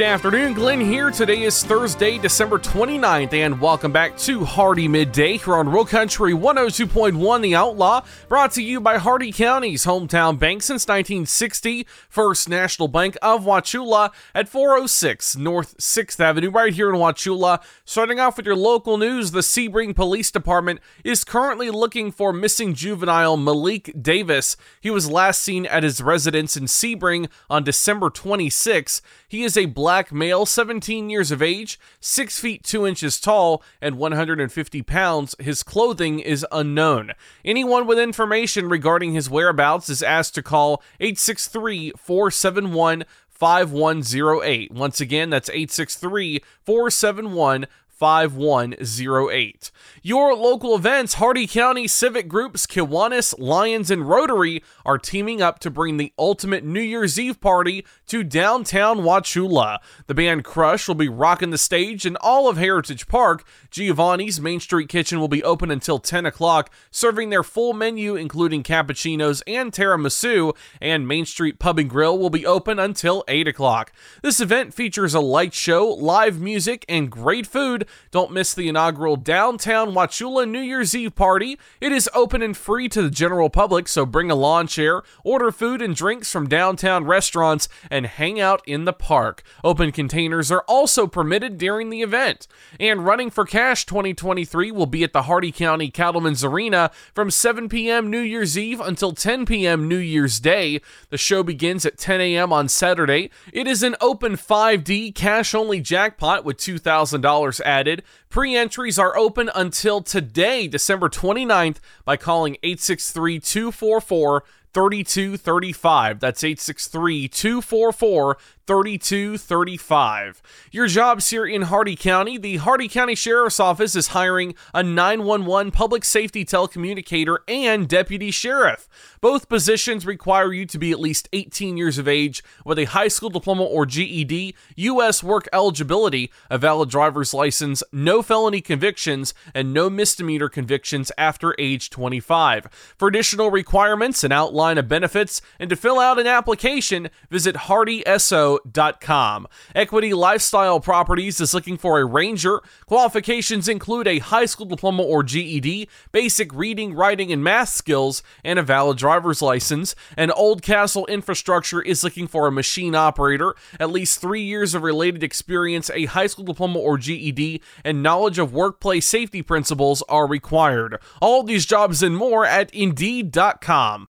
Good afternoon, Glenn here. Today is Thursday, December 29th, and welcome back to Hardee Midday here on Real Country 102.1 The Outlaw, brought to you by Hardee County's hometown bank since 1960, First National Bank of Wauchula at 406 North 6th Avenue, right here in Wauchula. Starting off with your local news, the Sebring Police Department is currently looking for missing juvenile Malik Davis. He was last seen at his residence in Sebring on December 26. He is a black male, 17 years of age, 6 feet 2 inches tall, and 150 pounds. His clothing is unknown. Anyone with information regarding his whereabouts is asked to call 863 471 5108. Once again, that's 863 471 5108. Your local events, Hardee County Civic Groups, Kiwanis, Lions, and Rotary are teaming up to bring the ultimate New Year's Eve party to downtown Wauchula. The band Crush will be rocking the stage in all of Heritage Park. Giovanni's Main Street Kitchen will be open until 10 o'clock, serving their full menu, including cappuccinos and tiramisu, and Main Street Pub and Grill will be open until 8 o'clock. This event features a light show, live music, and great food. Don't miss the inaugural Downtown Wauchula New Year's Eve party. It is open and free to the general public, so bring a lawn chair, order food and drinks from downtown restaurants, and hang out in the park. Open containers are also permitted during the event. And Running for Cash 2023 will be at the Hardee County Cattlemen's Arena from 7 p.m. New Year's Eve until 10 p.m. New Year's Day. The show begins at 10 a.m. on Saturday. It is an open 5D cash only jackpot with $2,000 added. Pre entries are open until today, December 29th, by calling 863 244 3235. That's 863 244 3235. Your jobs here in Hardee County. The Hardee County Sheriff's Office is hiring a 911 public safety telecommunicator and deputy sheriff. Both positions require you to be at least 18 years of age with a high school diploma or GED, U.S. work eligibility, a valid driver's license, no felony convictions, and no misdemeanor convictions after age 25. For additional requirements, an outline of benefits, and to fill out an application, visit hardeeso.com. Equity Lifestyle Properties is looking for a ranger. Qualifications include a high school diploma or GED, basic reading, writing, and math skills, and a valid driver's license. And Oldcastle Infrastructure is looking for a machine operator, at least three years of related experience, a high school diploma or GED, and knowledge of workplace safety principles are required. All these jobs and more at Indeed.com.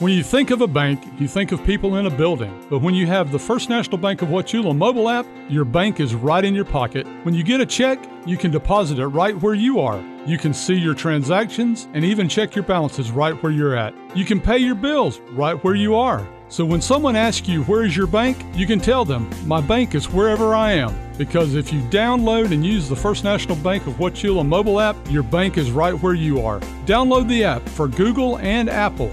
When you think of a bank, you think of people in a building. But when you have the First National Bank of Wauchula mobile app, your bank is right in your pocket. When you get a check, you can deposit it right where you are. You can see your transactions and even check your balances right where you're at. You can pay your bills right where you are. So when someone asks you where is your bank, you can tell them, my bank is wherever I am. Because if you download and use the First National Bank of Wauchula mobile app, your bank is right where you are. Download the app for Google and Apple.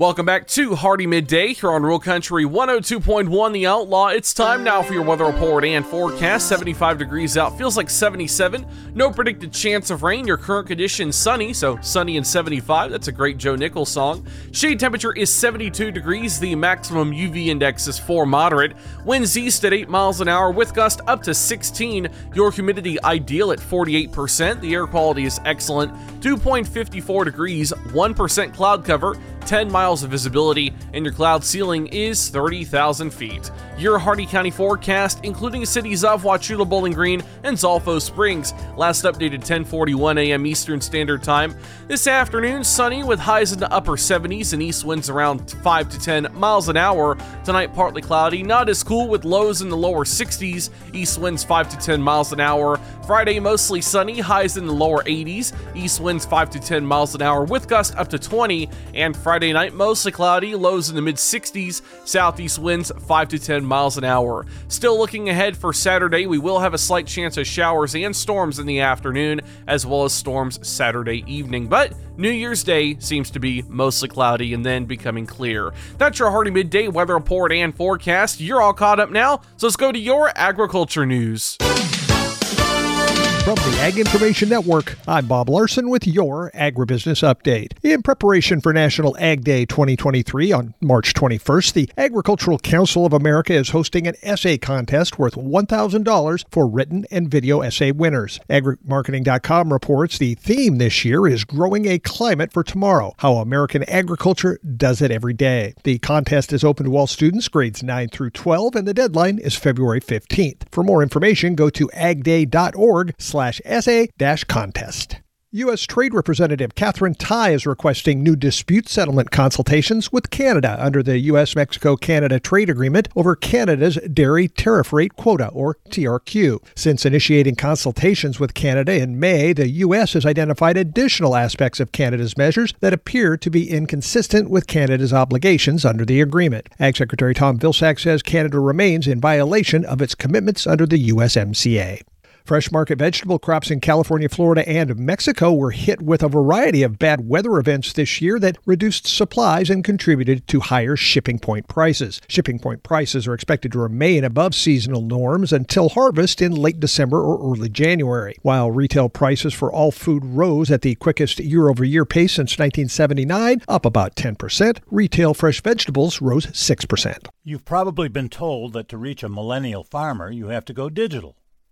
Welcome back to Hardee Midday here on Real Country 102.1 The Outlaw. It's time now for your weather report and forecast. 75 degrees out, feels like 77. No predicted chance of rain. Your current condition sunny, so sunny and 75. That's a great Joe Nichols song. Shade temperature is 72 degrees. The maximum UV index is 4 moderate. Winds east at 8 miles an hour with gust up to 16. Your humidity ideal at 48%. The air quality is excellent. 2.54 degrees, 1% cloud cover. 10 miles of visibility, and your cloud ceiling is 30,000 feet. Your Hardee County forecast, including cities of Wauchula Bowling Green and Zolfo Springs, last updated 10:41 a.m. Eastern Standard Time. This afternoon, sunny with highs in the upper 70s and east winds around 5 to 10 miles an hour. Tonight, partly cloudy, not as cool with lows in the lower 60s, east winds 5 to 10 miles an hour. Friday, mostly sunny, highs in the lower 80s, east winds 5 to 10 miles an hour with gust up to 20, and Friday night, mostly cloudy, lows in the mid 60s, southeast winds 5 to 10 miles an hour. Still looking ahead for Saturday, we will have a slight chance of showers and storms in the afternoon, as well as storms Saturday evening. But New Year's Day seems to be mostly cloudy and then becoming clear. That's your Hardee Midday weather report and forecast. You're all caught up now, so let's go to your agriculture news. From the Ag Information Network, I'm Bob Larson with your Agribusiness Update. In preparation for National Ag Day 2023 on March 21st, the Agricultural Council of America is hosting an essay contest worth $1,000 for written and video essay winners. AgriMarketing.com reports the theme this year is Growing a Climate for Tomorrow How American Agriculture Does It Every Day. The contest is open to all students, grades 9 through 12, and the deadline is February 15th. For more information, go to agday.org slash essay dash contest. U.S. Trade Representative Katherine Tai is requesting new dispute settlement consultations with Canada under the U.S. Mexico Canada Trade Agreement over Canada's dairy tariff rate quota, or TRQ. Since initiating consultations with Canada in May, the U.S. has identified additional aspects of Canada's measures that appear to be inconsistent with Canada's obligations under the agreement. Ag Secretary Tom Vilsack says Canada remains in violation of its commitments under the USMCA. Fresh market vegetable crops in California, Florida, and Mexico were hit with a variety of bad weather events this year that reduced supplies and contributed to higher shipping point prices. Shipping point prices are expected to remain above seasonal norms until harvest in late December or early January. While retail prices for all food rose at the quickest year over year pace since 1979, up about 10%, retail fresh vegetables rose 6%. You've probably been told that to reach a millennial farmer, you have to go digital.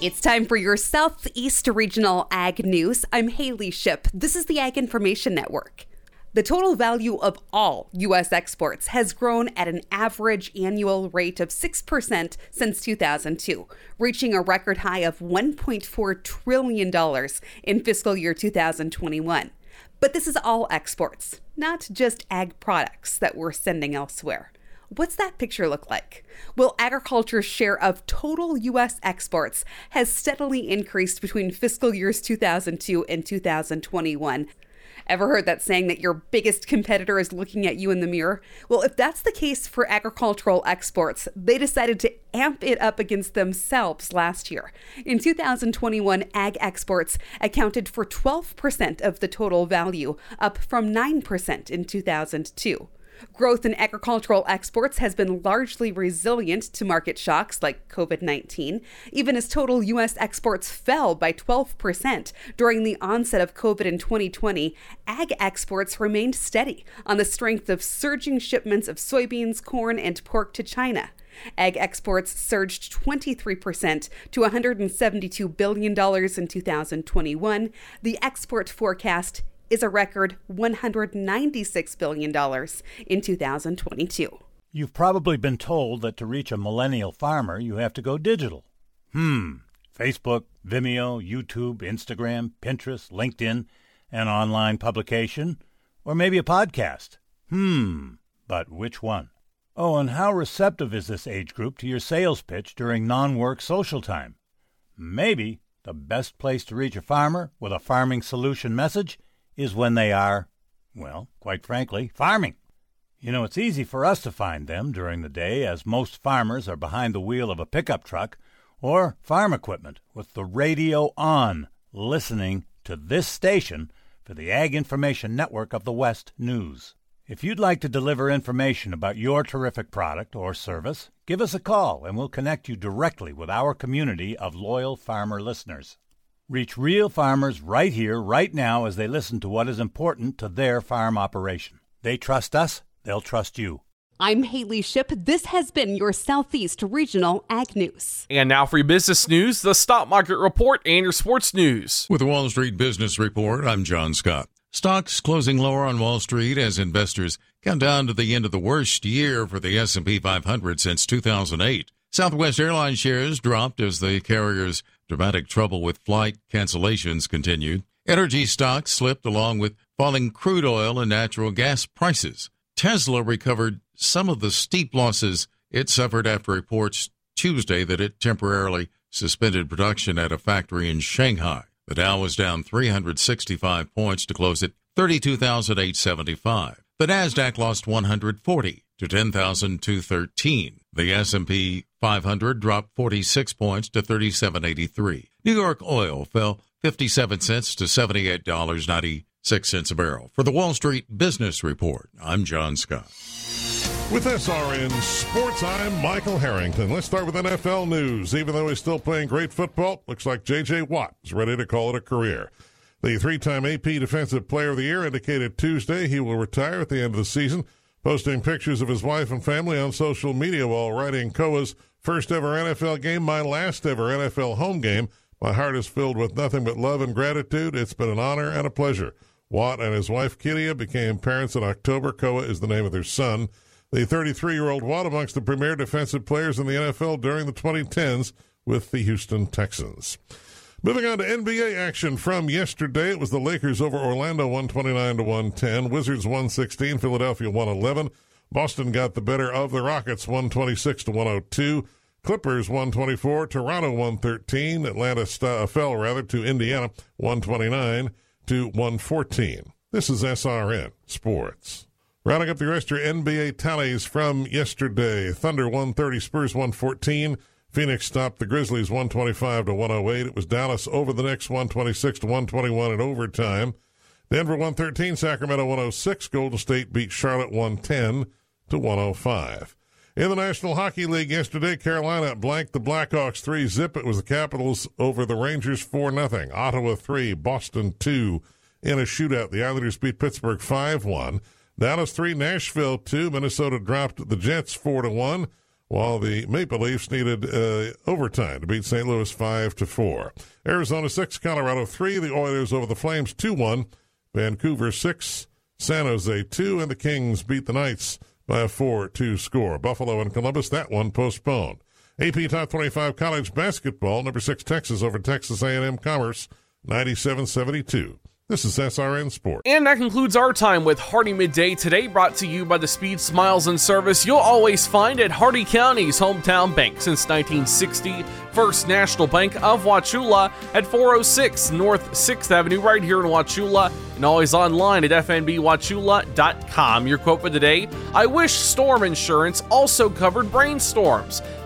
It's time for your Southeast Regional Ag News. I'm Haley Ship. This is the Ag Information Network. The total value of all U.S. exports has grown at an average annual rate of 6% since 2002, reaching a record high of $1.4 trillion in fiscal year 2021. But this is all exports, not just ag products that we're sending elsewhere. What's that picture look like? Well, agriculture's share of total U.S. exports has steadily increased between fiscal years 2002 and 2021. Ever heard that saying that your biggest competitor is looking at you in the mirror? Well, if that's the case for agricultural exports, they decided to amp it up against themselves last year. In 2021, ag exports accounted for 12% of the total value, up from 9% in 2002. Growth in agricultural exports has been largely resilient to market shocks like COVID 19, even as total U.S. exports fell by 12% during the onset of COVID in 2020. Ag exports remained steady on the strength of surging shipments of soybeans, corn, and pork to China. Ag exports surged 23% to $172 billion in 2021. The export forecast is a record $196 billion in 2022. You've probably been told that to reach a millennial farmer, you have to go digital. Hmm. Facebook, Vimeo, YouTube, Instagram, Pinterest, LinkedIn, an online publication, or maybe a podcast. Hmm. But which one? Oh, and how receptive is this age group to your sales pitch during non work social time? Maybe the best place to reach a farmer with a farming solution message is when they are, well, quite frankly, farming. You know, it's easy for us to find them during the day as most farmers are behind the wheel of a pickup truck or farm equipment with the radio on, listening to this station for the Ag Information Network of the West News. If you'd like to deliver information about your terrific product or service, give us a call and we'll connect you directly with our community of loyal farmer listeners. Reach real farmers right here, right now, as they listen to what is important to their farm operation. They trust us, they'll trust you. I'm Haley Ship. This has been your Southeast Regional Ag News. And now for your business news, the stock market report, and your sports news. With the Wall Street Business Report, I'm John Scott. Stocks closing lower on Wall Street as investors count down to the end of the worst year for the S&P 500 since 2008. Southwest Airlines shares dropped as the carrier's dramatic trouble with flight cancellations continued. Energy stocks slipped along with falling crude oil and natural gas prices. Tesla recovered some of the steep losses it suffered after reports Tuesday that it temporarily suspended production at a factory in Shanghai. The Dow was down 365 points to close at 32,875. The Nasdaq lost 140 to 10,213. The S&P 500 dropped 46 points to 37.83. New York oil fell 57 cents to $78.96 a barrel. For the Wall Street Business Report, I'm John Scott. With SRN Sports, I'm Michael Harrington. Let's start with NFL news. Even though he's still playing great football, looks like J.J. Watt is ready to call it a career. The three time AP Defensive Player of the Year indicated Tuesday he will retire at the end of the season posting pictures of his wife and family on social media while writing Koa's first ever NFL game, my last ever NFL home game. My heart is filled with nothing but love and gratitude. It's been an honor and a pleasure. Watt and his wife Kealia became parents in October. Koa is the name of their son. The 33 year old Watt amongst the premier defensive players in the NFL during the 2010s with the Houston Texans. Moving on to NBA action from yesterday, it was the Lakers over Orlando 129 to 110, Wizards 116, Philadelphia 111. Boston got the better of the Rockets 126 to 102. Clippers 124, Toronto 113, Atlanta st- uh, fell rather to Indiana 129 to 114. This is SRN Sports. Rounding up the rest of your NBA tallies from yesterday, Thunder 130, Spurs 114. Phoenix stopped the Grizzlies 125 to 108. It was Dallas over the Knicks 126 to 121 in overtime. Denver 113, Sacramento 106. Golden State beat Charlotte 110 to 105. In the National Hockey League yesterday, Carolina blanked the Blackhawks 3 zip. It was the Capitals over the Rangers 4 0. Ottawa 3, Boston 2 in a shootout. The Islanders beat Pittsburgh 5 1. Dallas 3, Nashville 2. Minnesota dropped the Jets 4 to 1, while the Maple Leafs needed uh, overtime to beat St. Louis 5 to 4. Arizona 6, Colorado 3. The Oilers over the Flames 2 1. Vancouver 6, San Jose 2, and the Kings beat the Knights by a 4 2 score. Buffalo and Columbus, that one postponed. AP Top 25 College Basketball, number 6 Texas over Texas A&M Commerce, 97-72. This is SRN Sports. And that concludes our time with Hardee Midday today, brought to you by the speed, smiles, and service you'll always find at Hardee County's hometown bank since 1960, First National Bank of Wauchula at 406 North 6th Avenue, right here in Wauchula, and always online at fnbwauchula.com. Your quote for the day I wish storm insurance also covered brainstorms.